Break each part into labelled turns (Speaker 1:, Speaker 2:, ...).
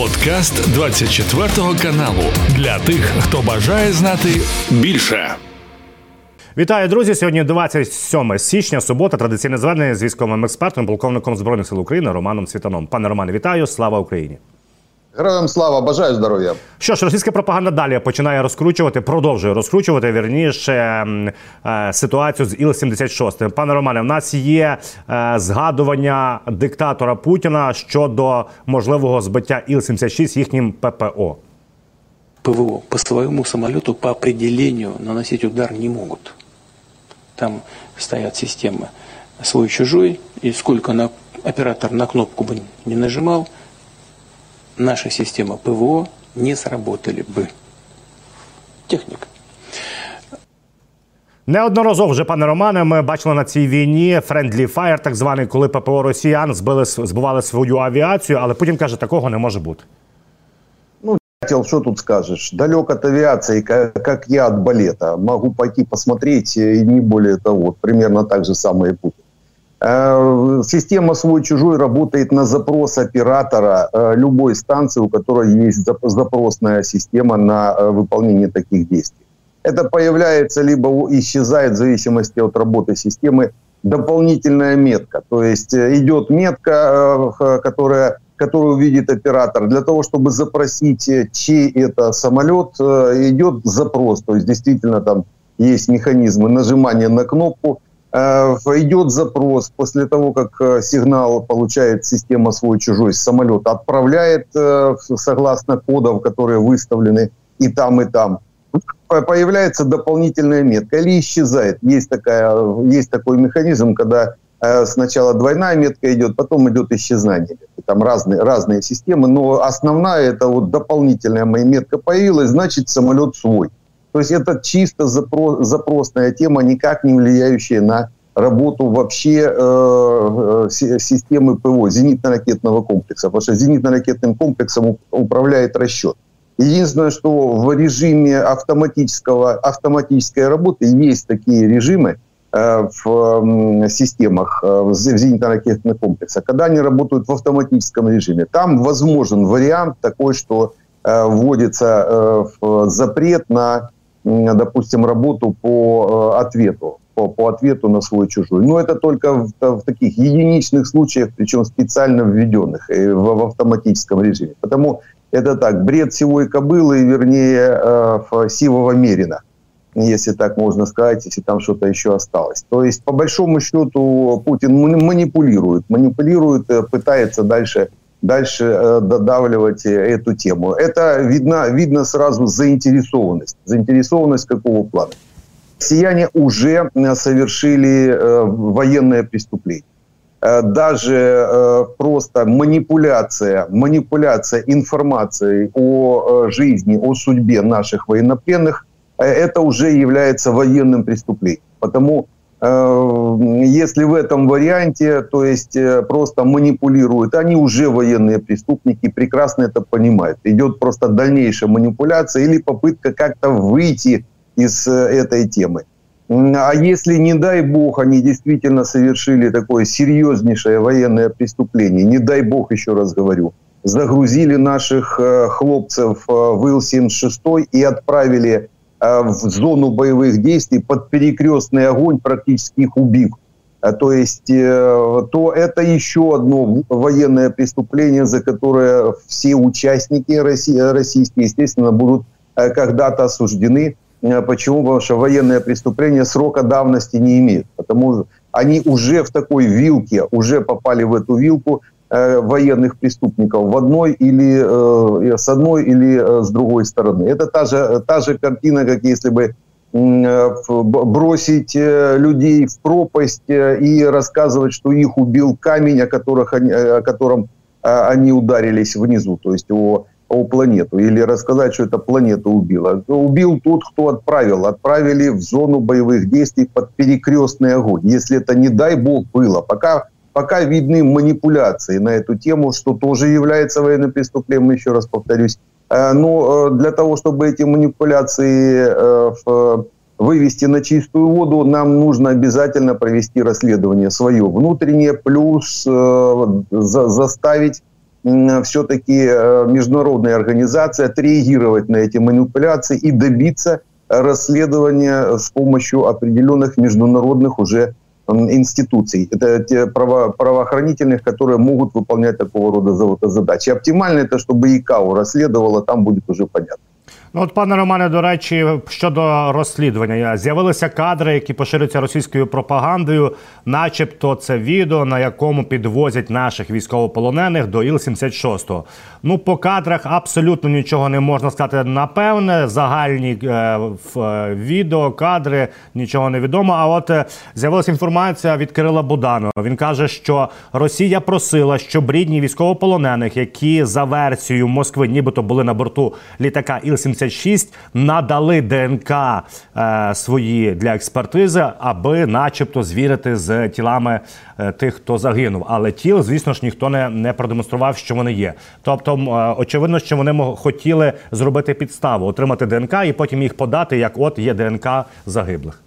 Speaker 1: Подкаст 24 каналу для тих, хто бажає знати більше.
Speaker 2: Вітаю, друзі! Сьогодні 27 січня, субота. Традиційне звернення з військовим експертом, полковником збройних сил України Романом Світаном. Пане Романе, вітаю! Слава Україні!
Speaker 3: Героям слава, бажаю здоров'я.
Speaker 2: Що ж, російська пропаганда далі починає розкручувати, продовжує розкручувати вірніше е, ситуацію з Іл-76. Пане Романе, в нас є е, згадування диктатора Путіна щодо можливого збиття Іл-76 їхнім ППО.
Speaker 4: ПВО по своему самолету по определению наносить удар не могут. Там стоят системы свой-чужой, и сколько на, оператор на кнопку бы не нажимал – наша система ПВО не сработали бы. Техника.
Speaker 2: Неодноразово вже, пане Романе, ми бачили на цій війні Friendly Fire, так званий, коли ППО Росіян збили збивали свою авіацію, але Путін каже, такого не може бути.
Speaker 3: Ну, хотел, что тут скажешь? Далек от авиации, как, как я от балета. Могу пойти посмотреть, и не более того. Примерно так же самое и Путин. Э, система свой-чужой работает на запрос оператора э, любой станции, у которой есть запросная система на э, выполнение таких действий. Это появляется либо исчезает в зависимости от работы системы дополнительная метка. То есть идет метка, которая, которую видит оператор. Для того, чтобы запросить, чей это самолет, идет запрос. То есть действительно там есть механизмы нажимания на кнопку, идет запрос после того, как э, сигнал получает система свой-чужой, самолет отправляет э, согласно кодов, которые выставлены и там, и там. Появляется дополнительная метка или исчезает. Есть, такая, есть такой механизм, когда сначала двойная метка идет, потом идет исчезание. Там разные, разные системы, но основная это вот дополнительная моя метка появилась, значит самолет свой. То есть это чисто запрос, запросная тема, никак не влияющая на работу вообще э, э системы ПВО, зенитно-ракетного комплекса, потому что зенитно-ракетным комплексом управляет расчет. Единственное, что в режиме автоматического, автоматической работы есть такие режимы э, в э, системах, э, в зенитно-ракетных комплексах, когда они работают в автоматическом режиме. Там возможен вариант такой, что э, вводится э, запрет на допустим, работу по э, ответу, по, по ответу на свой-чужой. Но это только в, в таких единичных случаях, причем специально введенных э, в, в автоматическом режиме. Потому это так, бред сивой кобылы, вернее, э, сивого мерина, если так можно сказать, если там что-то еще осталось. То есть, по большому счету, Путин манипулирует, манипулирует, пытается дальше дальше э, додавливать эту тему. Это видно, видно сразу заинтересованность. Заинтересованность какого плана? Россияне уже э, совершили э, военное преступление. Даже просто манипуляция, манипуляция информацией о жизни, о судьбе наших военнопленных, это уже является военным преступлением. Потому Э, если в этом варианте, то есть э, просто манипулируют, они уже военные преступники, прекрасно это понимают. Идет просто дальнейшая манипуляция или попытка как-то выйти из э, этой темы. А если, не дай бог, они действительно совершили такое серьезнейшее военное преступление, не дай бог, еще раз говорю, загрузили наших хлопцев в Ил-76 и отправили Э, в зону боевых действий под перекрестный огонь, практически их убив. Э, то есть, э, то это еще одно военное преступление, за которое все участники российские, естественно, будут когда-то осуждены. Почему? Потому что военное преступление срока давности не имеет. Потому что они уже в такой вилке, уже попали в эту вилку, Э, военных преступников в одной или э, с одной или э, с другой стороны. Это та же, та же картина, как если бы бросить людей в пропасть и рассказывать, что их убил камень, о, которых они, о котором они ударились внизу, то есть о, о планету, или рассказать, что это планета убила. Убил тот, кто отправил. Отправили в зону боевых действий под перекрестный огонь. Если это, не дай бог, было. Пока пока видны манипуляции на эту тему, что тоже является военным преступлением, еще раз повторюсь. Э, но э, для того, чтобы эти манипуляции э, вывести на чистую воду, нам нужно обязательно провести расследование свое внутреннее, плюс заставить все-таки международная организация отреагировать на эти манипуляции и добиться расследования с помощью определенных международных уже институций. Это те право, правоохранительных, которые могут выполнять такого рода задачи. Оптимально это, чтобы ИКАО расследовало, там будет уже понятно.
Speaker 2: Ну, от пане Романе, до речі, щодо розслідування з'явилися кадри, які поширюються російською пропагандою, начебто, це відео, на якому підвозять наших військовополонених до Іл-76. Ну, по кадрах абсолютно нічого не можна сказати. Напевне, загальні е, е, відео, кадри нічого не відомо. А от е, з'явилася інформація від Кирила Буданова. Він каже, що Росія просила, щоб рідні військовополонених, які за версією Москви, нібито були на борту літака Іл-76, 76 надали ДНК е, свої для експертизи, аби, начебто, звірити з тілами е, тих, хто загинув. Але тіл, звісно ж, ніхто не не продемонстрував, що вони є. Тобто, е, очевидно, що вони хотіли зробити підставу, отримати ДНК і потім їх подати, як от є ДНК загиблих.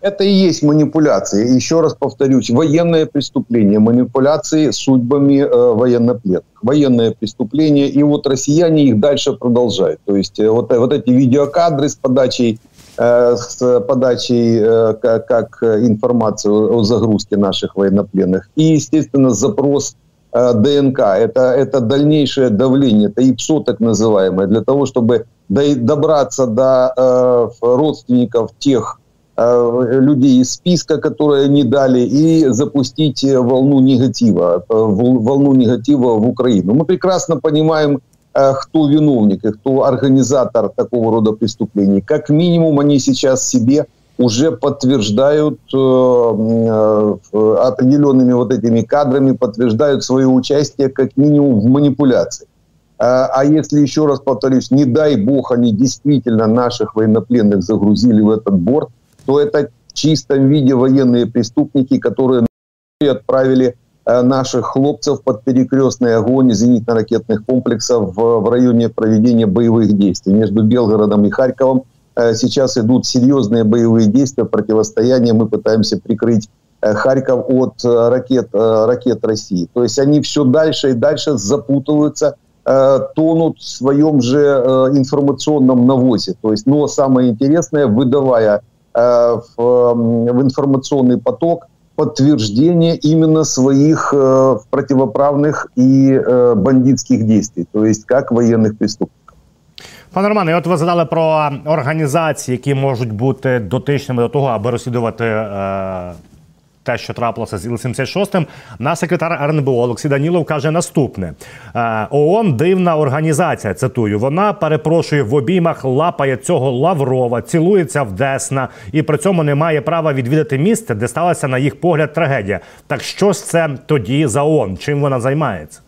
Speaker 3: Это и есть манипуляции. Еще раз повторюсь, военное преступление, манипуляции судьбами э, военнопленных. Военное преступление, и вот россияне их дальше продолжают. То есть э, вот, вот эти видеокадры с подачей э, с подачей э, как, как информацию о загрузке наших военнопленных. И, естественно, запрос э, ДНК. Это, это дальнейшее давление, это ИПСО так называемое, для того, чтобы добраться до э, родственников тех Э, людей из списка, которые не дали, и запустить э, волну негатива, э, волну негатива в Украину. Мы прекрасно понимаем, кто виновник и кто организатор такого рода преступлений. Как минимум они сейчас себе уже подтверждают определенными вот этими кадрами, подтверждают свое участие как минимум в манипуляции. А если, еще раз повторюсь, не дай бог, они действительно наших военнопленных загрузили в этот борт, то это в чистом виде военные преступники, которые отправили э, наших хлопцев под перекрестный огонь зенитно-ракетных комплексов в, в районе проведения боевых действий. Между Белгородом и Харьковом э, сейчас идут серьезные боевые действия, противостояние. Мы пытаемся прикрыть э, Харьков от ракет, ракет России. То есть они все дальше и дальше запутываются, тонут в своем же информационном навозе. То есть, но самое интересное, выдавая в, в информационный поток подтверждение именно своих э, противоправных и э, бандитских действий, то есть как военных преступников.
Speaker 2: Пане Романе, от ви згадали про організації, які можуть бути дотичними до того, аби розслідувати е, те, що трапилося з Іл-76, на секретар РНБО Олексій Данілов каже наступне: «Е, ООН дивна організація. Цитую, вона перепрошує в обіймах, лапає цього Лаврова, цілується в Десна і при цьому не має права відвідати місце, де сталася на їх погляд трагедія. Так що ж це тоді за ООН? Чим вона займається?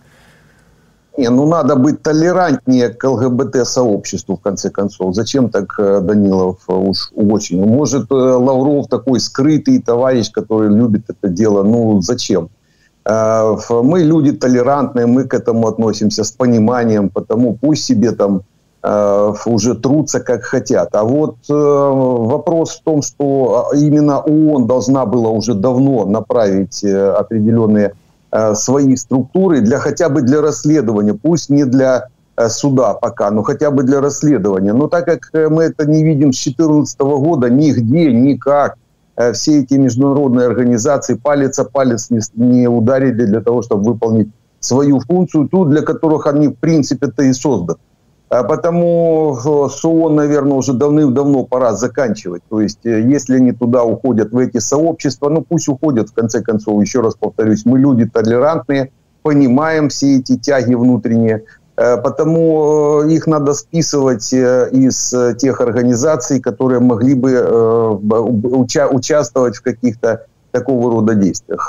Speaker 3: Не, ну надо быть толерантнее к ЛГБТ-сообществу, в конце концов. Зачем так э, Данилов э, уж очень? Может, э, Лавров такой скрытый товарищ, который любит это дело. Ну, зачем? Мы люди толерантные, мы к этому относимся с пониманием, потому пусть себе там уже трутся как хотят. А вот вопрос в том, что именно ООН должна была уже давно направить определенные свои структуры для хотя бы для расследования, пусть не для э, суда пока, но хотя бы для расследования. Но так как э, мы это не видим с 2014 года, нигде, никак, все эти международные организации палец о палец не, не ударили для того, чтобы выполнить свою функцию, ту, для которых они в принципе-то и созданы. А потому с ООН, наверное, уже давным-давно пора заканчивать. То есть, э, если они туда уходят, в эти сообщества, ну пусть уходят, в конце концов, еще раз повторюсь, мы люди толерантные, понимаем все эти тяги внутренние, э, потому э, их надо списывать из тех организаций, которые могли бы уча участвовать в каких-то такого рода действиях.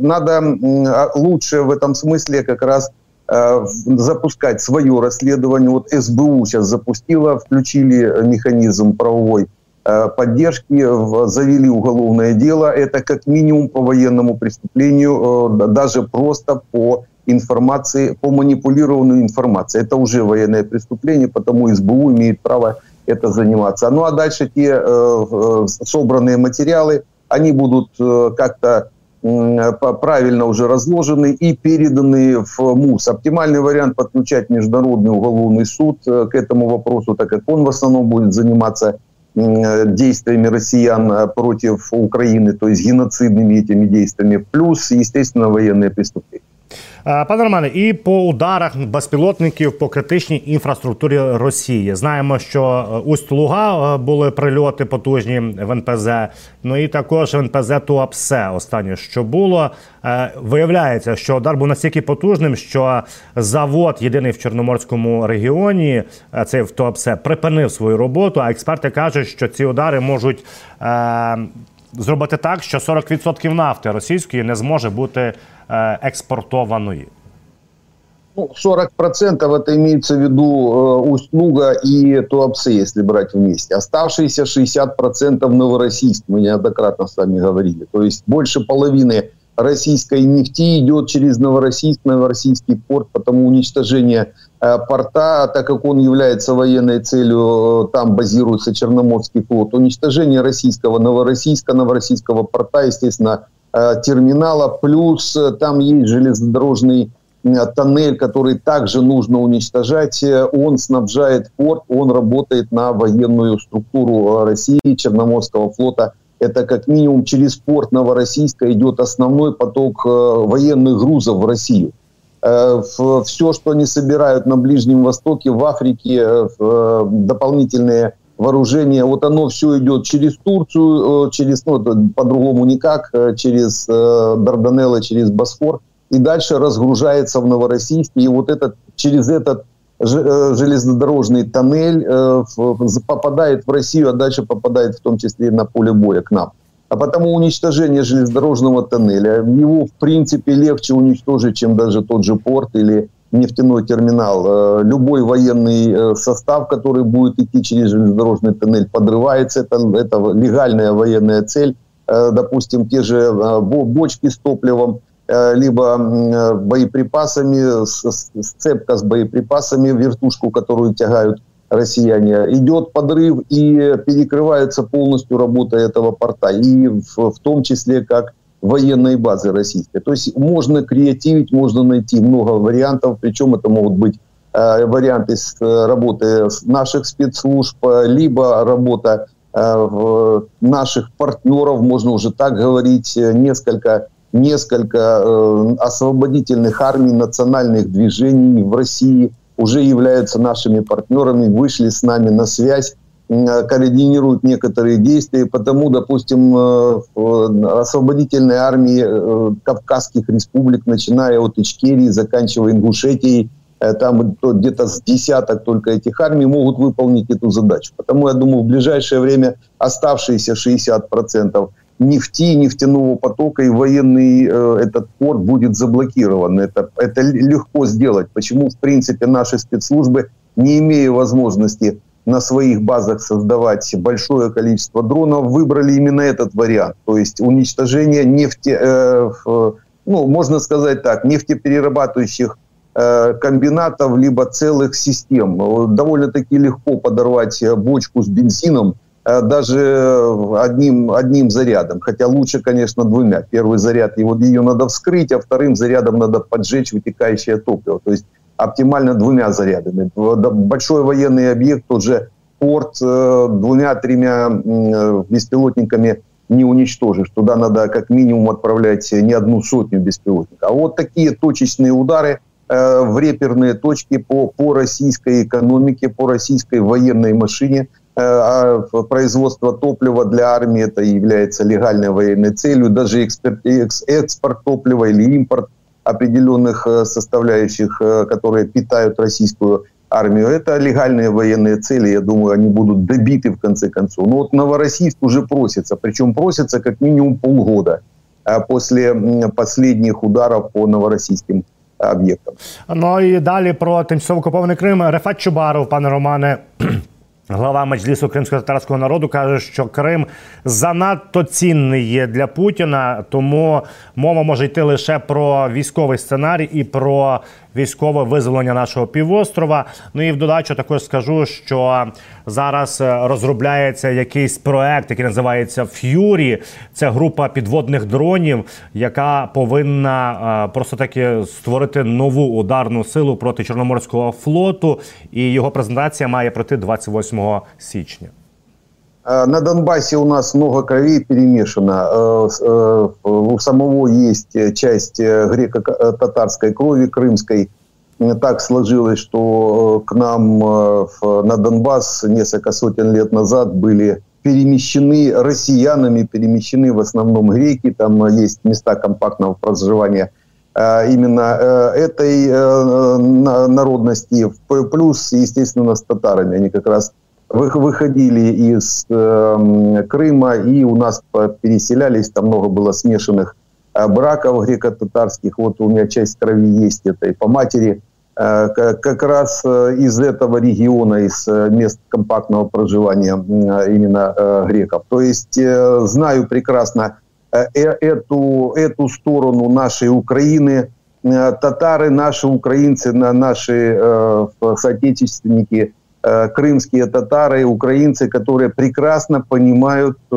Speaker 3: Надо а, лучше в этом смысле как раз Э, запускать свое расследование. Вот СБУ сейчас запустила, включили механизм правовой э, поддержки, завели уголовное дело. Это как минимум по военному преступлению, э, даже просто по информации, по манипулированной информации. Это уже военное преступление, потому СБУ имеет право это заниматься. Ну а дальше те собранные материалы, они будут как-то правильно уже разложены и переданы в МУС. Оптимальный вариант подключать Международный уголовный суд э, к этому вопросу, так как он в основном будет заниматься действиями россиян против Украины, то есть геноцидными этими действиями, плюс, естественно, военные преступления.
Speaker 2: Е, пане Романе, і по ударах безпілотників по критичній інфраструктурі Росії знаємо, що е, усть Луга е, були прильоти потужні в НПЗ. Ну і також в НПЗ Туапсе. Останнє що було, виявляється, що удар був настільки потужним, що завод, єдиний в Чорноморському регіоні, цей в Туапсе, припинив свою роботу. А експерти кажуть, що ці удари можуть зробити так, що 40% нафти російської не зможе бути экспортованную?
Speaker 3: Ну, 40% это имеется в виду э, Усть-Луга и Туапсе, если брать вместе. Оставшиеся 60% Новороссийск, мы неоднократно с вами говорили. То есть больше половины российской нефти идет через Новороссийск, Новороссийский порт, потому уничтожение э, порта, так как он является военной целью, э, там базируется Черноморский флот, уничтожение российского Новороссийска, Новороссийского порта, естественно, Э, терминала, плюс э, там есть железнодорожный э, тоннель, который также нужно уничтожать. Он снабжает порт, он работает на военную структуру России, Черноморского флота. Это как минимум через порт Новороссийска идет основной поток военных грузов в Россию. Все, что они собирают на Ближнем Востоке, в Африке, дополнительные вооружение, вот оно все идет через Турцию, э, через, ну, по-другому никак, э, через э, Дарданеллы, через Босфор, и дальше разгружается в Новороссийске, и вот этот, через этот железнодорожный тоннель попадает в Россию, а дальше попадает в том числе и на поле боя к нам. А потому уничтожение железнодорожного тоннеля, его в принципе легче уничтожить, чем даже тот же порт или нефтяной терминал. Э, любой военный э, состав, который будет идти через железнодорожный тоннель, подрывается. Это, это легальная военная цель. Э, допустим, те же бочки с топливом, либо боеприпасами, сцепка с боеприпасами, вертушку, которую тягают россияне, идет подрыв и перекрывается полностью работа этого порта. И в, в том числе как военной базы российской. То есть можно креативить, можно найти много вариантов, причем это могут быть э, варианты э, работы наших спецслужб, э, либо работа наших партнеров, можно уже так говорить, несколько, несколько освободительных армий, национальных движений в России уже являются нашими партнерами, вышли с нами на связь Э, координируют некоторые действия. Потому, допустим, э, армии э, Кавказских республик, начиная от Ичкерии, заканчивая Ингушетией, там где-то с десяток только этих армий могут выполнить эту задачу. Потому, я думаю, в ближайшее время оставшиеся 60% нефти, нефтяного потока и военный э, этот порт будет заблокирован. Это, это легко сделать. Почему, в принципе, наши спецслужбы, не имея возможности на своих базах создавать большое количество дронов, выбрали именно этот вариант. То есть уничтожение нефти, э, ну, можно сказать так, нефтеперерабатывающих э, комбинатов, либо целых систем. Довольно-таки легко подорвать бочку с бензином, э, даже одним, одним зарядом. Хотя лучше, конечно, двумя. Первый заряд, его, ее надо вскрыть, а вторым зарядом надо поджечь вытекающее топливо. То есть оптимально двумя зарядами. Большой военный объект, тот же порт, э, двумя-тремя э, беспилотниками не уничтожишь. Туда надо как минимум отправлять не одну сотню беспилотников. А вот такие точечные удары э, в реперные точки по, по российской экономике, по российской военной машине. А производство топлива для армии это является легальной военной целью. Даже экспорт топлива или импорт – определенных э, составляющих, э, которые питают российскую армию. Это легальные военные цели, я думаю, они будут добиты в конце концов. Но вот Новороссийск уже просится, причем просится как минимум полгода э, после последних ударов по новороссийским об'єктам.
Speaker 2: Ну і далі про тимчасово окупований Крим. Рефат Чубаров, пане Романе. Глава Меджлісу кримсько-татарського народу каже, що Крим занадто цінний є для Путіна, тому мова може йти лише про військовий сценарій і про військове визволення нашого півострова. Ну і в додачу також скажу, що зараз е, розробляється якийсь проект, який називається Ф'юрі. Це група підводних дронів, яка повинна е, просто таки створити нову ударну силу проти Чорноморського флоту. І його презентація має пройти 28 січня.
Speaker 3: На Донбассе у нас много кровей перемешано. У самого есть часть греко-татарской крови крымской. Так сложилось, что к нам на Донбасс несколько сотен лет назад были перемещены россиянами, перемещены в основном греки. Там есть места компактного проживания именно этой народности. Плюс, естественно, с татарами. Они как раз выходили из э, Крыма и у нас переселялись, там много было смешанных э, браков греко-татарских. Вот у меня часть крови есть этой по матери. Э, как раз э, из этого региона, из э, мест компактного проживания э, именно э, греков. То есть э, знаю прекрасно э, эту, эту сторону нашей Украины. Татары, наши украинцы, наши э, соотечественники – крымские татары, украинцы, которые прекрасно понимают э,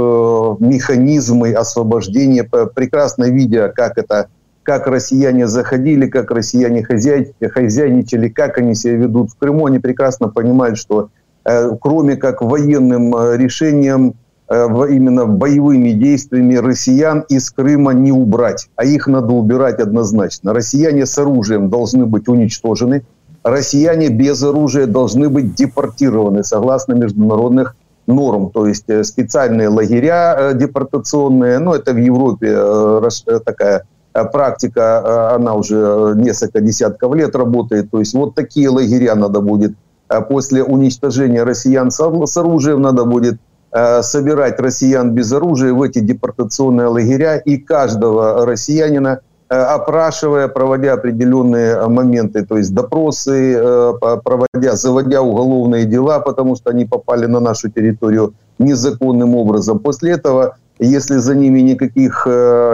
Speaker 3: механизмы освобождения, прекрасно видя, как это как россияне заходили, как россияне хозяйничали, как они себя ведут в Крыму, они прекрасно понимают, что э, кроме как военным решением, именно боевыми действиями россиян из Крыма не убрать, а их надо убирать однозначно. Россияне с оружием должны быть уничтожены, россияне без оружия должны быть депортированы согласно международных норм, то есть э, специальные лагеря э, депортационные, ну это в Европе э, такая практика, она уже несколько десятков лет работает, то есть вот такие лагеря надо будет после уничтожения россиян с оружием надо будет собирать россиян без оружия в эти депортационные лагеря. И каждого россиянина опрашивая, проводя определенные э, моменты, то есть допросы, э, проводя, заводя уголовные дела, потому что они попали на нашу территорию незаконным образом. После этого, если за ними никаких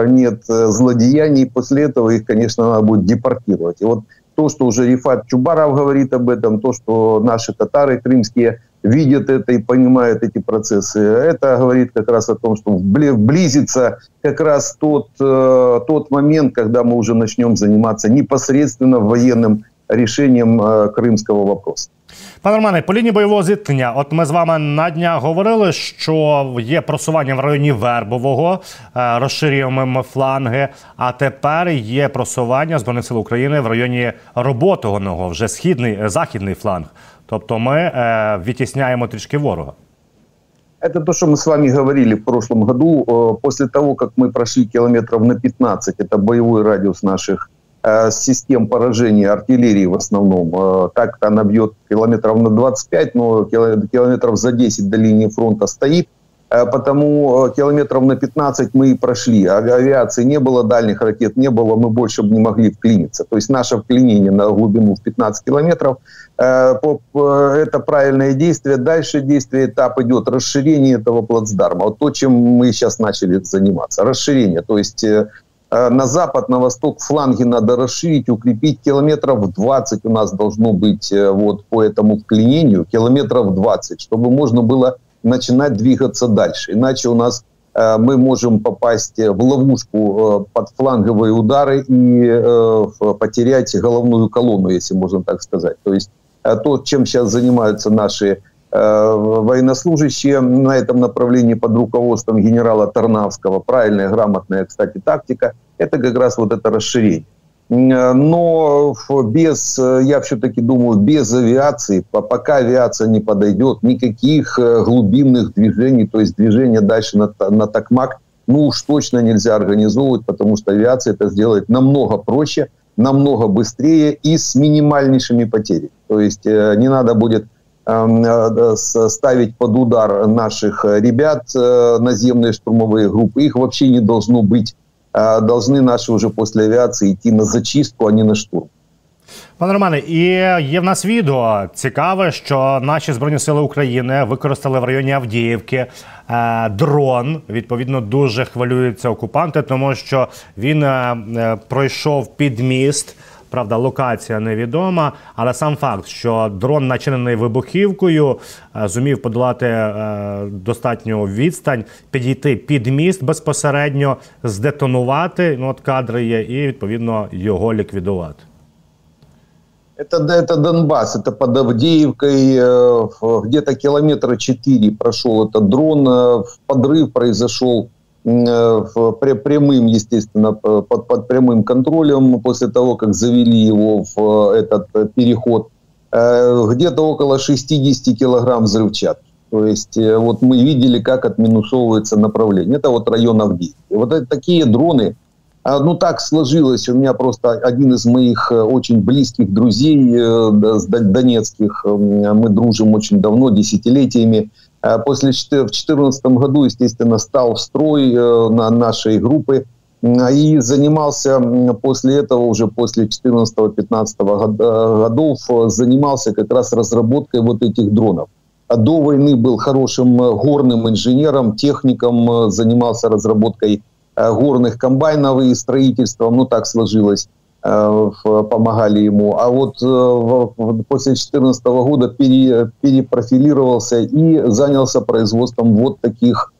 Speaker 3: нет злодеяний, после этого их, конечно, надо будет депортировать. И вот то, что уже Рифат Чубаров говорит об этом, то, что наши татары крымские – видят это и понимают эти процессы. Это говорит как раз о том, что близится как раз тот, э, тот момент, когда мы уже начнем заниматься непосредственно военным решенням э, кримського вопросу.
Speaker 2: Пане Романе, по лінії бойового зіткнення, от ми з вами на днях говорили, що є просування в районі Вербового, е, розширюємо фланги. А тепер є просування збройних сил України в районі роботованого, вже східний західний фланг. Тобто ми е, відтісняємо трішки ворога.
Speaker 3: Это то, что мы с вами говорили в прошлом году. Э, после того, как мы прошли километров на 15, это боевой радиус наших э, систем поражения артиллерии в основном. Э, так она бьет километров на 25, но километров за 10 до линии фронта стоит. Э, потому э, километров на 15 мы и прошли. Авиации не было, дальних ракет не было, мы больше бы не могли вклиниться. То есть наше вклинение на глубину в 15 километров э, это правильное действие. Дальше действие, этап идет расширение этого плацдарма. Вот то, чем мы сейчас начали заниматься. Расширение. То есть на запад, на восток фланги надо расширить, укрепить километров 20 у нас должно быть вот по этому вклинению, километров 20, чтобы можно было начинать двигаться дальше. Иначе у нас э, мы можем попасть в ловушку э, под фланговые удары и э, потерять головную колонну, если можно так сказать. То есть то, чем сейчас занимаются наши военнослужащие на этом направлении под руководством генерала Тарнавского, правильная, грамотная, кстати, тактика, это как раз вот это расширение. Но без, я все-таки думаю, без авиации, пока авиация не подойдет, никаких э, глубинных движений, то есть движения дальше на, на Токмак, ну уж точно нельзя организовывать, потому что авиация это сделает намного проще, намного быстрее и с минимальнейшими потерями. То есть э, не надо будет э, ставить под удар наших ребят наземные штурмовые группы. Их вообще не должно быть должны наші вже після авіації йти на зачистку, а не на штурм.
Speaker 2: Пане Романе, і є в нас відео цікаве, що наші збройні сили України використали в районі Авдіївки е, дрон. Відповідно, дуже хвилюються окупанти, тому що він е, е, пройшов під міст Правда, локація невідома, але сам факт, що дрон начинений вибухівкою, е, зумів подолати е, достатню відстань, підійти під міст безпосередньо, здетонувати. Ну от кадри є, і відповідно його ліквідувати.
Speaker 3: Это, это Донбасс, это под Авдеевкой, э, где-то километра 4 прошел этот дрон, э, подрыв произошел э, прямым, естественно, под, под прямым контролем после того, как завели его в этот переход. Где-то около 60 килограмм взрывчатки. То есть вот мы видели, как отминусовывается направление. Это вот район Авдеевки. Вот такие дроны, а, ну, так сложилось. У меня просто один из моих э, очень близких друзей э, донецких, мы дружим очень давно, десятилетиями. А после, в 2014 году, естественно, стал в строй э, на нашей группы. И занимался после этого, уже после 14-15 годов, занимался как раз разработкой вот этих дронов. А до войны был хорошим горным инженером, техником, занимался разработкой Э, горных комбайнов и строительством, ну так сложилось, э, помогали ему. А вот после 2014 года пере, перепрофилировался и занялся производством вот таких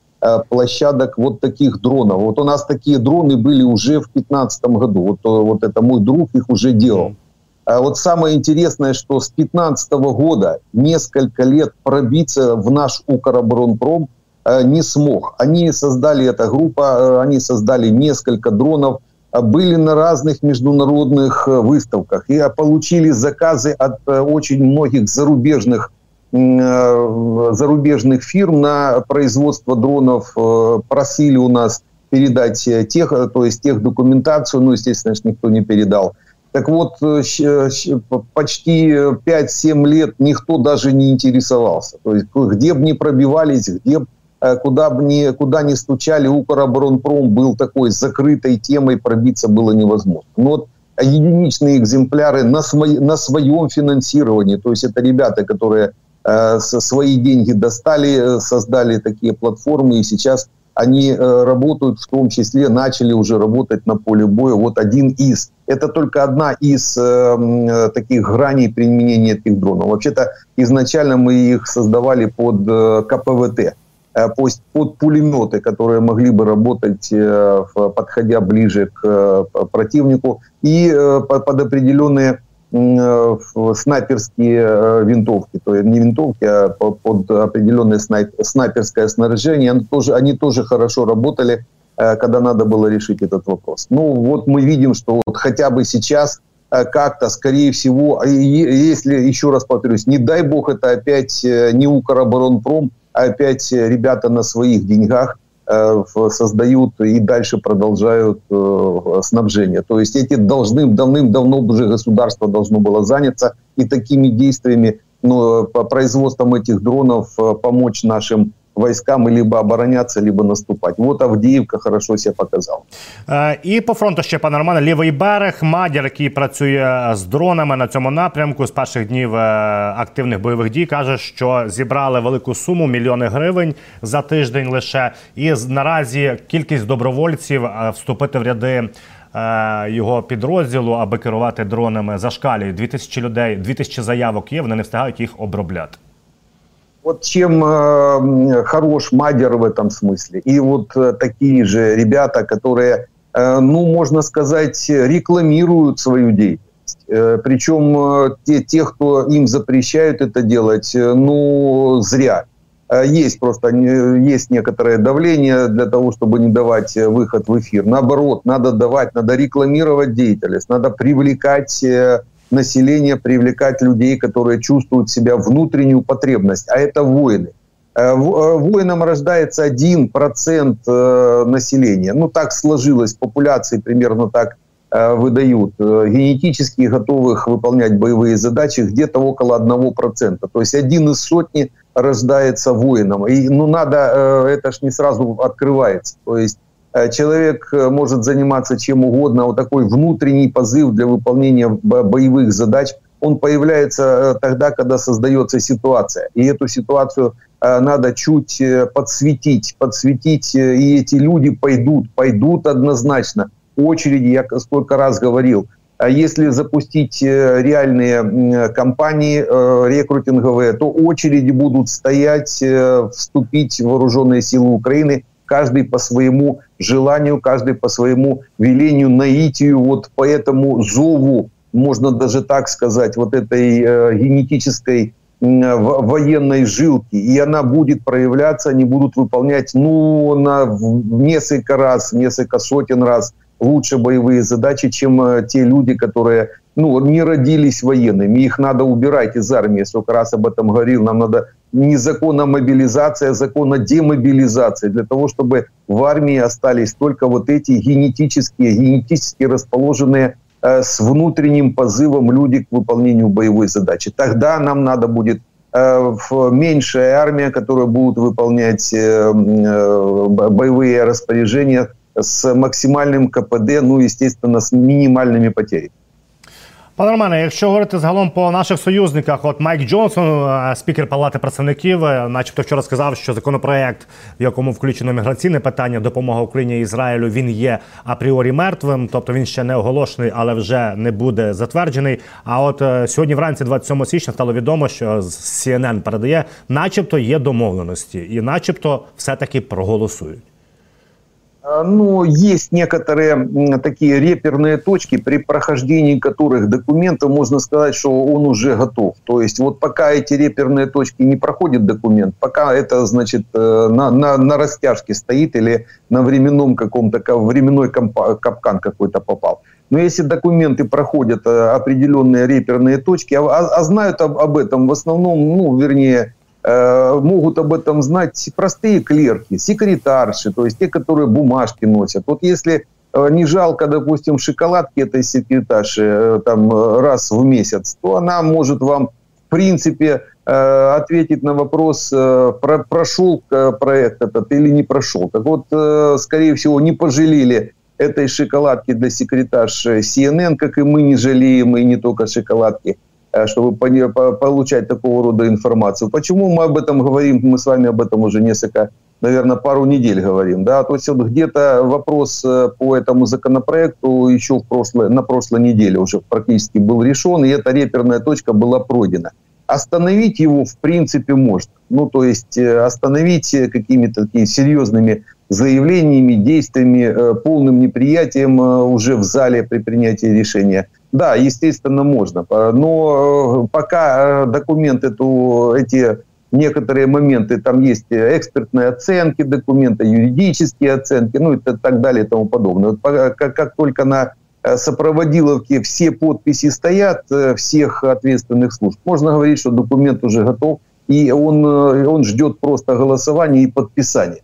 Speaker 3: площадок, вот таких дронов. Вот у нас такие дроны были уже в 2015 году. Вот, вот это мой друг их уже делал. А вот самое интересное, что с 2015 года несколько лет пробиться в наш Укроборонпром – не смог. Они создали, эта группа, э, они создали несколько дронов, были на разных международных выставках и получили заказы от очень многих зарубежных зарубежных фирм на производство дронов. Просили у нас передать тех, то есть тех документацию, ну, естественно, никто не передал. Так вот, почти 5-7 лет никто даже не интересовался. То есть, где бы не пробивались, где бы Э, куда бы ни, куда ни стучали, Укроборонпром был такой закрытой темой, пробиться было невозможно. Но вот единичные экземпляры на, свой, на своем финансировании, то есть это ребята, которые э, свои деньги достали, создали такие платформы, и сейчас они э, работают, в том числе начали уже работать на поле боя. Вот один из. Это только одна из э, таких граней применения этих дронов. Вообще-то изначально мы их создавали под э, КПВТ. Э, под пулеметы, которые могли бы работать, э, подходя ближе к э, противнику, и под определенные снайперские винтовки, то есть не винтовки, а под определенное снайперское снаряжение. Они тоже, они тоже хорошо работали, когда надо было решить этот вопрос. Ну вот мы видим, что вот хотя бы сейчас как-то, скорее всего, если, еще раз повторюсь, не дай бог это опять не Укроборонпром, опять ребята на своих деньгах э, создают и дальше продолжают э, снабжение. То есть эти должны, давным-давно уже государство должно было заняться и такими действиями, но по производством этих дронов э, помочь нашим войскам либо обороняться, либо наступати. От Авдіївка хорошо себе показав.
Speaker 2: Е, і по фронту ще пане Романе, лівий берег, Мадір, який працює з дронами на цьому напрямку з перших днів е, активних бойових дій, каже, що зібрали велику суму мільйони гривень за тиждень лише. І наразі кількість добровольців е, вступити в ряди. Його підрозділу, аби керувати дронами, зашкалює. 2000 людей, 2000 заявок є. Вони не встигають їх обробляти.
Speaker 3: Вот чем э, хорош Мадер в этом смысле. И вот э, такие же ребята, которые, э, ну, можно сказать, рекламируют свою деятельность. Э, причем э, те, те, кто им запрещают это делать, э, ну, зря. Есть просто есть некоторое давление для того, чтобы не давать выход в эфир. Наоборот, надо давать, надо рекламировать деятельность, надо привлекать населения, привлекать людей, которые чувствуют себя внутреннюю потребность, а это воины. Э, э, воином рождается 1% э, населения. Ну, так сложилось, популяции примерно так выдают. Генетически готовых выполнять боевые задачи где-то около 1%. То есть один из сотни рождается воином. И ну, надо, это ж не сразу открывается. То есть человек э, может заниматься чем угодно, вот такой внутренний позыв для выполнения боевых задач, он появляется э, тогда, когда создается ситуация. И эту ситуацию надо чуть подсветить, подсветить, и эти люди пойдут, пойдут однозначно. Очереди, я сколько раз говорил, А если запустить э, реальные кампании э, рекрутинговые, то очереди будут стоять, э, вступить в вооруженные силы Украины, каждый по своему желанию, каждый по своему велению, наитию, вот по этому зову, можно даже так сказать, вот этой генетической военной жилки, и она будет проявляться, они будут выполнять ну, на несколько раз, несколько сотен раз лучше боевые задачи, чем э, те люди, которые ну, не родились военными. Их надо убирать из армии. Я сколько раз об этом говорил. Нам надо не закон о мобилизации, а закон о демобилизации. Для того, чтобы в армии остались только вот эти генетические, генетически расположенные э, с внутренним позывом люди к выполнению боевой задачи. Тогда нам надо будет э, меньшая армия, которая будет выполнять э, э, боевые распоряжения с максимальним КПД, ну, естественно, з мінімальними потерями.
Speaker 2: Пане Романе, якщо говорити загалом по наших союзниках, от Майк Джонсон, е, спікер Палати представників, е, начебто вчора сказав, що законопроект, в якому включено міграційне питання, допомога Україні і Ізраїлю, він є апріорі мертвим, тобто він ще не оголошений, але вже не буде затверджений. А от е, сьогодні, вранці, 27 січня, стало відомо, що CNN передає, начебто, є домовленості, і, начебто, все таки проголосують.
Speaker 3: Ну, есть некоторые такие реперные точки, при прохождении которых документа можно сказать, что он уже готов. То есть вот пока эти реперные точки не проходит документ, пока это, значит, э, на, на, на растяжке стоит или на временном каком-то, временной капкан какой-то попал. Но если документы проходят э, определенные реперные точки, а, а, а знают об, об этом в основном, ну, вернее, могут об этом знать простые клерки, секретарши, то есть те, которые бумажки носят. Вот если э, не жалко, допустим, шоколадки этой секретарши э, там раз в месяц, то она может вам, в принципе, ответить на вопрос, про, прошел проект этот или не прошел. Так вот, скорее всего, не пожалели этой шоколадки для секретарши CNN, как и мы не жалеем, и не только шоколадки – Э, чтобы получать такого рода информацию. Почему мы об этом говорим? Мы с вами об этом уже несколько, наверное, пару недель говорим. Да? То есть вот где-то вопрос э, по этому законопроекту еще в прошлой, на прошлой неделе уже практически был решен, и эта реперная точка была пройдена. Остановить его в принципе можно. Ну, то есть э, остановить какими-то такими серьезными заявлениями, действиями, полным неприятием уже в зале при принятии решения – да, естественно, можно. Но э, пока э, документы, то эти некоторые моменты, там есть экспертные оценки документа, юридические оценки, ну и так далее и тому подобное. Вот как, как только на э, сопроводиловке все подписи стоят всех ответственных служб, можно говорить, что документ уже готов, и он, он ждет просто голосования и подписания.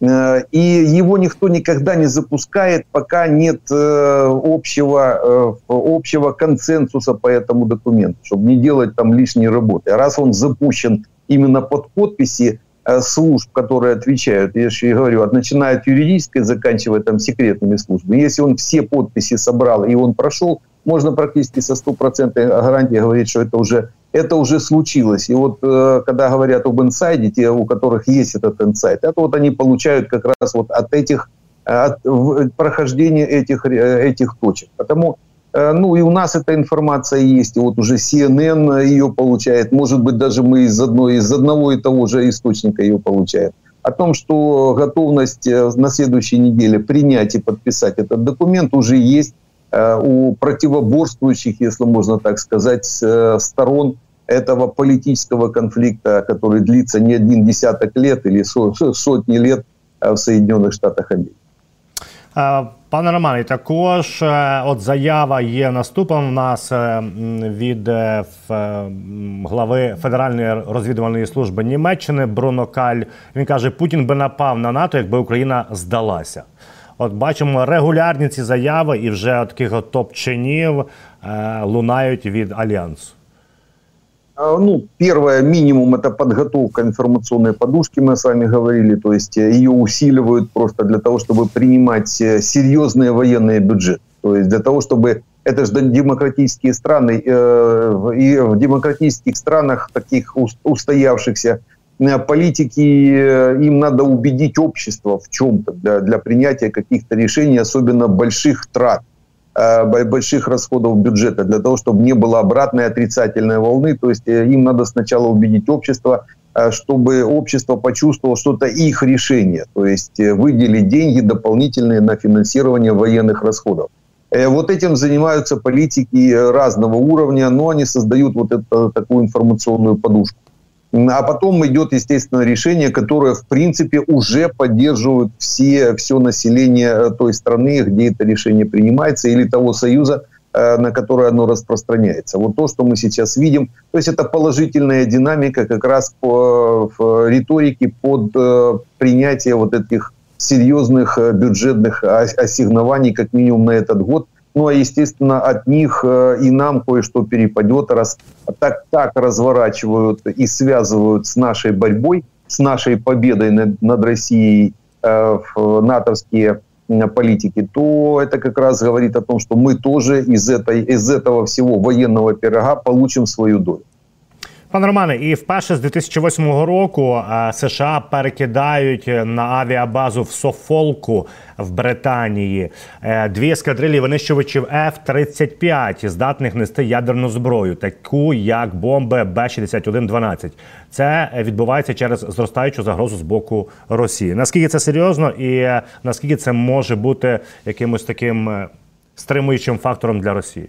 Speaker 3: Э, и его никто никогда не запускает, пока нет э, общего, э, общего консенсуса по этому документу, чтобы не делать там лишней работы. А раз он запущен именно под подписи служб, которые отвечают, я же говорю, от начиная от юридической, заканчивая там секретными службами. Если он все подписи собрал и он прошел, можно практически со стопроцентной гарантией говорить, что это уже это уже случилось. И вот э, когда говорят об инсайде, те, у которых есть этот инсайд, это вот они получают как раз вот от этих, от прохождения этих, э, этих точек. Потому, э, ну и у нас эта информация есть, и вот уже CNN ее получает, может быть, даже мы из, одной, из одного и того же источника ее получаем. О том, что готовность на следующей неделе принять и подписать этот документ уже есть у противоборствующих, если можно так сказать, э, сторон этого политического конфликта, который длится не один десяток лет или сотни лет э, в Соединенных Штатах Америки.
Speaker 2: Пане Романе, також от заява є наступом в нас від глави Федеральної розвідувальної служби Німеччини Бруно Каль. Він каже, Путін би напав на НАТО, якби Україна здалася. От бачимо регулярні ці заяви, і вже таких от топ-чинів е, лунають від альянсу.
Speaker 3: Ну, первое, минимум, это подготовка информационной подушки, мы с вами говорили, то есть э, ее усиливают просто для того, чтобы принимать э, серьезные военные бюджеты. То есть для того, чтобы это же демократические страны, э, и в демократических странах, таких устоявшихся, Э, политики, э, им надо убедить общество в чем-то для, для принятия каких-то решений, особенно больших трат. больших расходов бюджета, для того, чтобы не было обратной отрицательной волны. То есть им надо сначала убедить общество, чтобы общество почувствовало, что это их решение, то есть выделить деньги дополнительные на финансирование военных расходов. Вот этим занимаются политики разного уровня, но они создают вот эту такую информационную подушку. А потом идет, естественно, решение, которое, в принципе, уже поддерживают все, все население э, той страны, где это решение принимается, или того союза, э, на которое оно распространяется. Вот то, что мы сейчас видим, то есть это положительная динамика как раз по в риторике под э, принятие вот этих серьезных бюджетных ассигнований, как минимум на этот год – ну, а, естественно, от них э, и нам кое-что перепадет, раз так, так разворачивают и связывают с нашей борьбой, с нашей победой над, над Россией э, в натовские политики, то это как раз говорит о том, что мы тоже из, этой, из этого всего военного пирога получим свою долю.
Speaker 2: Пане Романе, і вперше з 2008 року е, США перекидають на авіабазу в Софолку в Британії е, дві ескадрилі винищувачів F-35, здатних нести ядерну зброю, таку як бомби Б-61-12. Це відбувається через зростаючу загрозу з боку Росії. Наскільки це серйозно, і е, наскільки це може бути якимось таким стримуючим фактором для Росії?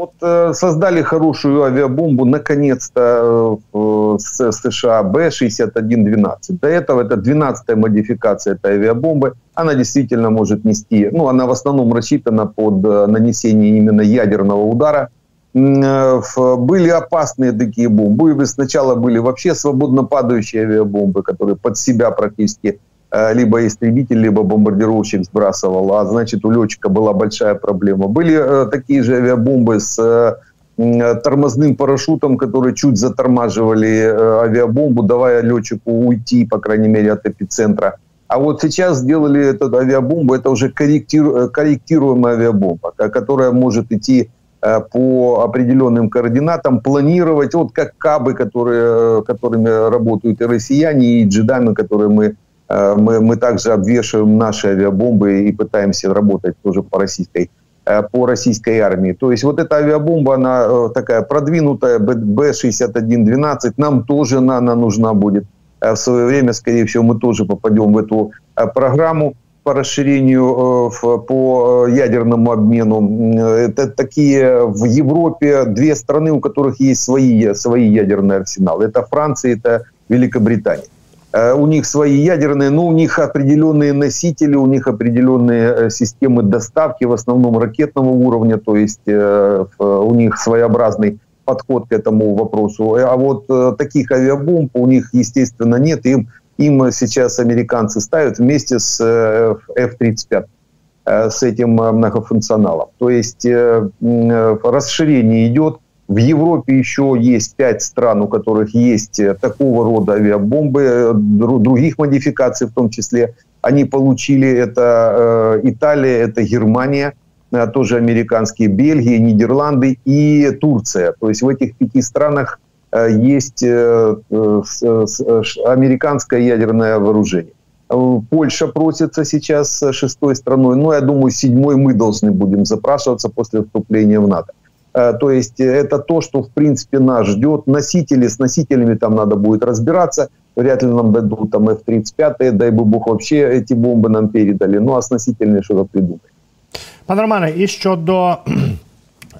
Speaker 3: Вот э, создали хорошую авиабомбу, наконец-то, э, с США Б-6112. До этого это 12-я модификация этой авиабомбы. Она действительно может нести, ну, она в основном рассчитана под э, нанесение именно ядерного удара. Э, были опасные такие бомбы. Сначала были вообще свободно падающие авиабомбы, которые под себя практически Э, либо истребитель, либо бомбардировщик сбрасывал, а значит у летчика была большая проблема. Были э, такие же авиабомбы с э, тормозным парашютом, которые чуть затормаживали авиабомбу, давая летчику уйти, по крайней мере, от эпицентра. А вот сейчас сделали эту авиабомбу, это уже корректиру, корректируемая авиабомба, которая может идти по определенным координатам, планировать, вот как кабы, которые, которыми работают и россияне, и джедами, которые мы Э, мы, мы также обвешиваем наши авиабомбы и пытаемся работать тоже по российской э, по российской армии. То есть вот эта авиабомба, она э, такая продвинутая, Б-61-12, нам тоже она, она нужна будет. В свое время, скорее всего, мы тоже попадем в эту программу по расширению по ядерному обмену. Это такие в Европе две страны, у которых есть свои, свои ядерные арсеналы. Это Франция, это Великобритания. Э, у них свои ядерные, но у них определенные носители, у них определенные э, системы доставки, в основном ракетного уровня, то есть э, у них своеобразный подход к этому вопросу. А вот таких авиабомб у них, естественно, нет. Им, им сейчас американцы ставят вместе с F-35 с этим многофункционалом. То есть расширение идет, в Европе еще есть пять стран, у которых есть э, такого рода авиабомбы, э, других модификаций в том числе. Они получили это э, Италия, это Германия, тоже американские, Бельгия, Нидерланды и Турция. То есть в этих пяти странах есть американское ядерное вооружение. Польша просится сейчас шестой страной, но я думаю, седьмой мы должны будем запрашиваться после вступления в НАТО. Э, то есть э, это то, что в принципе нас ждет. Носители, с носителями там надо будет разбираться. Вряд ли нам дадут там F-35, дай бы бог вообще эти бомбы нам передали. Ну а с носителями что-то придумать.
Speaker 2: Пане Романе, і щодо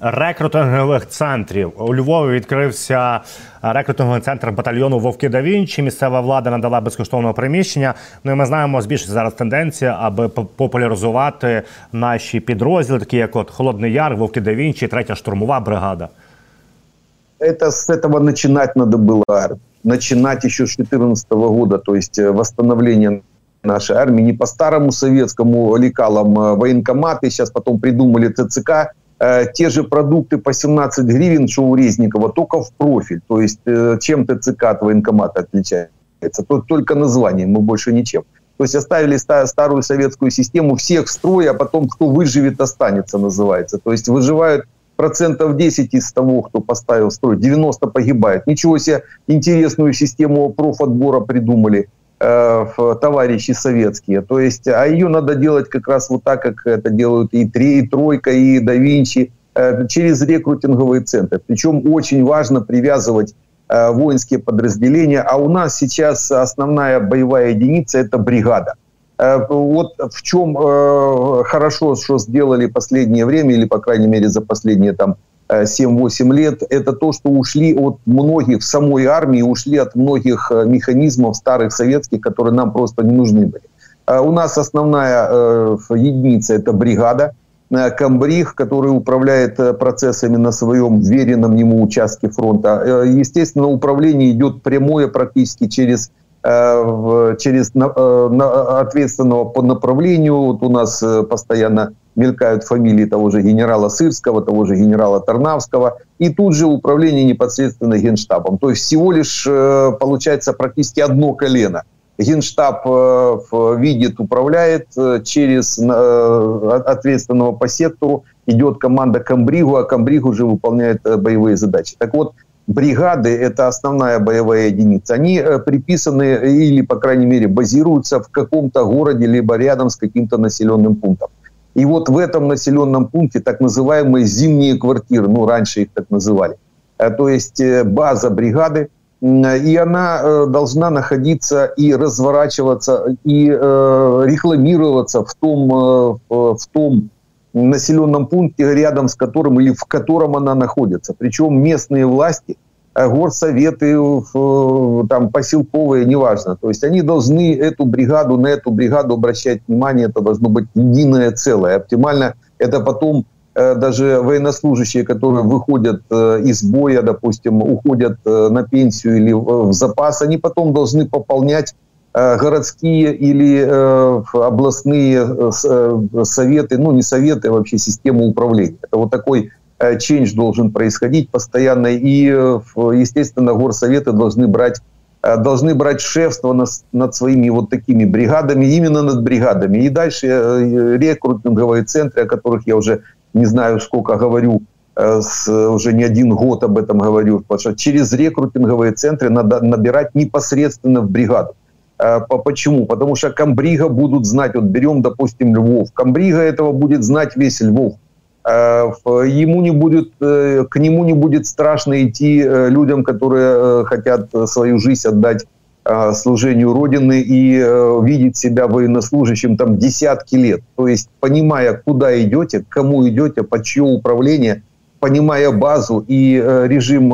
Speaker 2: рекрутингових центрів у Львові відкрився рекрутинговий центр батальйону Вовки да Вінчі. Місцева влада надала безкоштовне приміщення. Ну і ми знаємо збільшиться зараз тенденція, аби популяризувати наші підрозділи, такі як от Холодний Яр, Вовки да Вінчі, третя штурмова бригада.
Speaker 3: Это с этого начинать надо было. Начинать еще с 2014 года, то есть э, восстановление нашей армии не по старому советскому лекалам э, военкоматы, сейчас потом придумали ТЦК, Э, те же продукты по 17 гривен, что у Резникова, только в профиль. То есть э, чем ТЦК от военкомата отличается? Только названием, мы больше ничем. То есть оставили старую советскую систему, всех в строй, а потом кто выживет, останется, называется. То есть выживают процентов 10 из того, кто поставил строй, 90 погибает. Ничего себе интересную систему профотбора придумали. Товарищи советские. То есть, а ее надо делать как раз вот так, как это делают и, три, и Тройка, и Да Винчи, через рекрутинговые центры. Причем очень важно привязывать воинские подразделения. А у нас сейчас основная боевая единица – это бригада. Вот в чем хорошо, что сделали последнее время, или, по крайней мере, за последние там 7-8 лет, это то, что ушли от многих в самой армии, ушли от многих э, механизмов старых советских, которые нам просто не нужны были. Э, у нас основная э, единица – это бригада, комбриг, который управляет процессами на своем веренном ему участке фронта. Естественно, управление идет прямое практически через через ответственного по направлению. Вот у нас постоянно мелькают фамилии того же генерала Сырского, того же генерала Тарнавского, и тут же управление непосредственно генштабом. То есть всего лишь э, получается практически одно колено. Генштаб э, видит, управляет э, через ответственного по сектору, идет команда Камбригу, а Камбриг уже выполняет боевые задачи. Так вот, бригады – это основная боевая единица. Они приписаны или, по крайней мере, базируются в каком-то городе, либо рядом с каким-то населенным пунктом. И вот в этом населенном пункте так называемые зимние квартиры, ну, раньше их так называли, э, то есть э, база бригады, и она э, должна находиться и разворачиваться, и рекламироваться в том, в том населенном пункте, рядом с которым или в котором она находится. Причем местные власти – Э, горсоветы, э, там, поселковые, неважно. То есть они должны эту бригаду, на эту бригаду обращать внимание, это должно быть единое целое. Оптимально это потом э, даже военнослужащие, которые выходят из боя, допустим, уходят на пенсию или в запас, они потом должны пополнять городские или областные советы, ну не советы, а вообще систему управления. Это вот такой change должен происходить постоянно, и, э, естественно, горсоветы должны брать э, должны брать шефство над, своими вот такими бригадами, именно над бригадами. И дальше э, рекрутинговые центры, о которых я уже не знаю сколько говорю, уже не один год об этом говорю, потому что через рекрутинговые центры надо набирать непосредственно в бригаду. Почему? Потому что комбрига будут знать, вот берем, допустим, Львов, комбрига этого будет знать весь Львов. Э, ему не будет, э, к нему не будет страшно идти э, людям, которые хотят свою жизнь отдать служению Родины и видеть себя военнослужащим там десятки лет. То есть, понимая, куда идете, кому идете, под чье управление, понимая базу и режим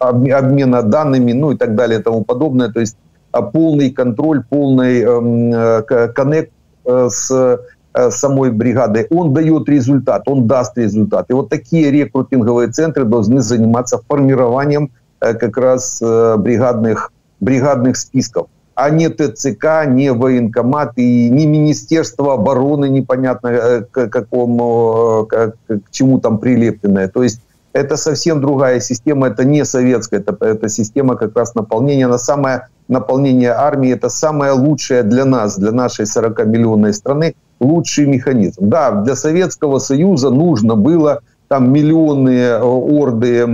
Speaker 3: обмена данными, ну и так далее и тому подобное. То есть, полный контроль, полный эм, коннект с самой бригады, он дает результат, он даст результат. И вот такие рекрутинговые центры должны заниматься формированием э, как раз э, бригадных, бригадных списков а не ТЦК, не военкомат и не Министерство обороны непонятно к, какому, к, к чему там прилепленное. То есть это совсем другая система, это не советская, это, это система как раз наполнения. Она самое наполнение армии, это самое лучшее для нас, для нашей 40-миллионной страны, лучший механизм. Да, для Советского Союза нужно было там миллионные э, орды э,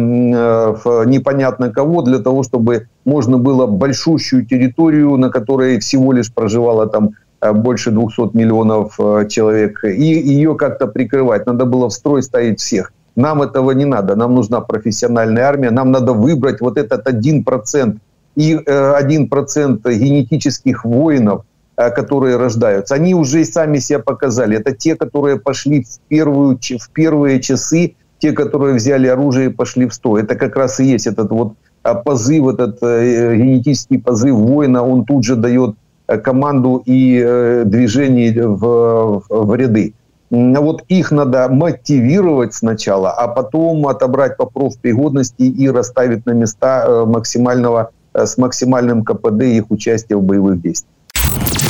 Speaker 3: непонятно кого для того, чтобы можно было большущую территорию, на которой всего лишь проживало там э, больше 200 миллионов человек, и ее как-то прикрывать. Надо было в строй ставить всех. Нам этого не надо. Нам нужна профессиональная армия. Нам надо выбрать вот этот один процент и один процент генетических воинов, которые рождаются, они уже и сами себя показали. Это те, которые пошли в, первую, в первые часы, те, которые взяли оружие и пошли в стой. Это как раз и есть этот вот э, позыв, этот э, генетический позыв воина, он тут же дает команду и движение в, в ряды. Вот их надо мотивировать сначала, а потом отобрать по профпригодности и расставить на места максимального, с максимальным КПД их участия в боевых действиях.